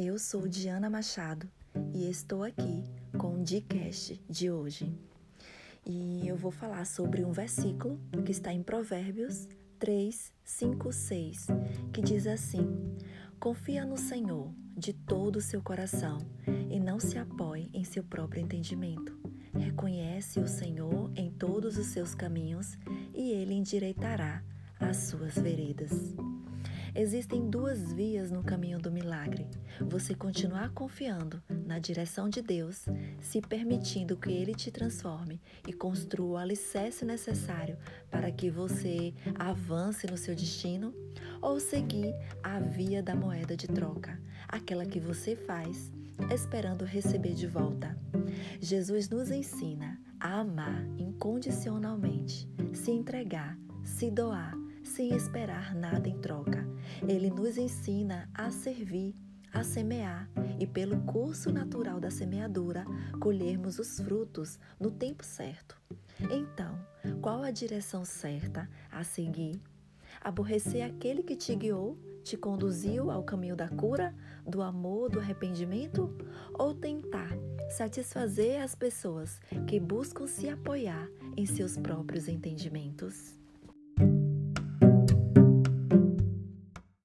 Eu sou Diana Machado e estou aqui com o Dicast de hoje. E eu vou falar sobre um versículo que está em Provérbios 3, 5, 6, que diz assim: Confia no Senhor de todo o seu coração e não se apoie em seu próprio entendimento. Reconhece o Senhor em todos os seus caminhos e ele endireitará as suas veredas. Existem duas vias no caminho do milagre. Você continuar confiando na direção de Deus, se permitindo que Ele te transforme e construa o alicerce necessário para que você avance no seu destino, ou seguir a via da moeda de troca, aquela que você faz esperando receber de volta. Jesus nos ensina a amar incondicionalmente, se entregar, se doar sem esperar nada em troca. Ele nos ensina a servir, a semear e, pelo curso natural da semeadura, colhermos os frutos no tempo certo. Então, qual a direção certa a seguir? Aborrecer aquele que te guiou, te conduziu ao caminho da cura, do amor, do arrependimento? Ou tentar satisfazer as pessoas que buscam se apoiar em seus próprios entendimentos?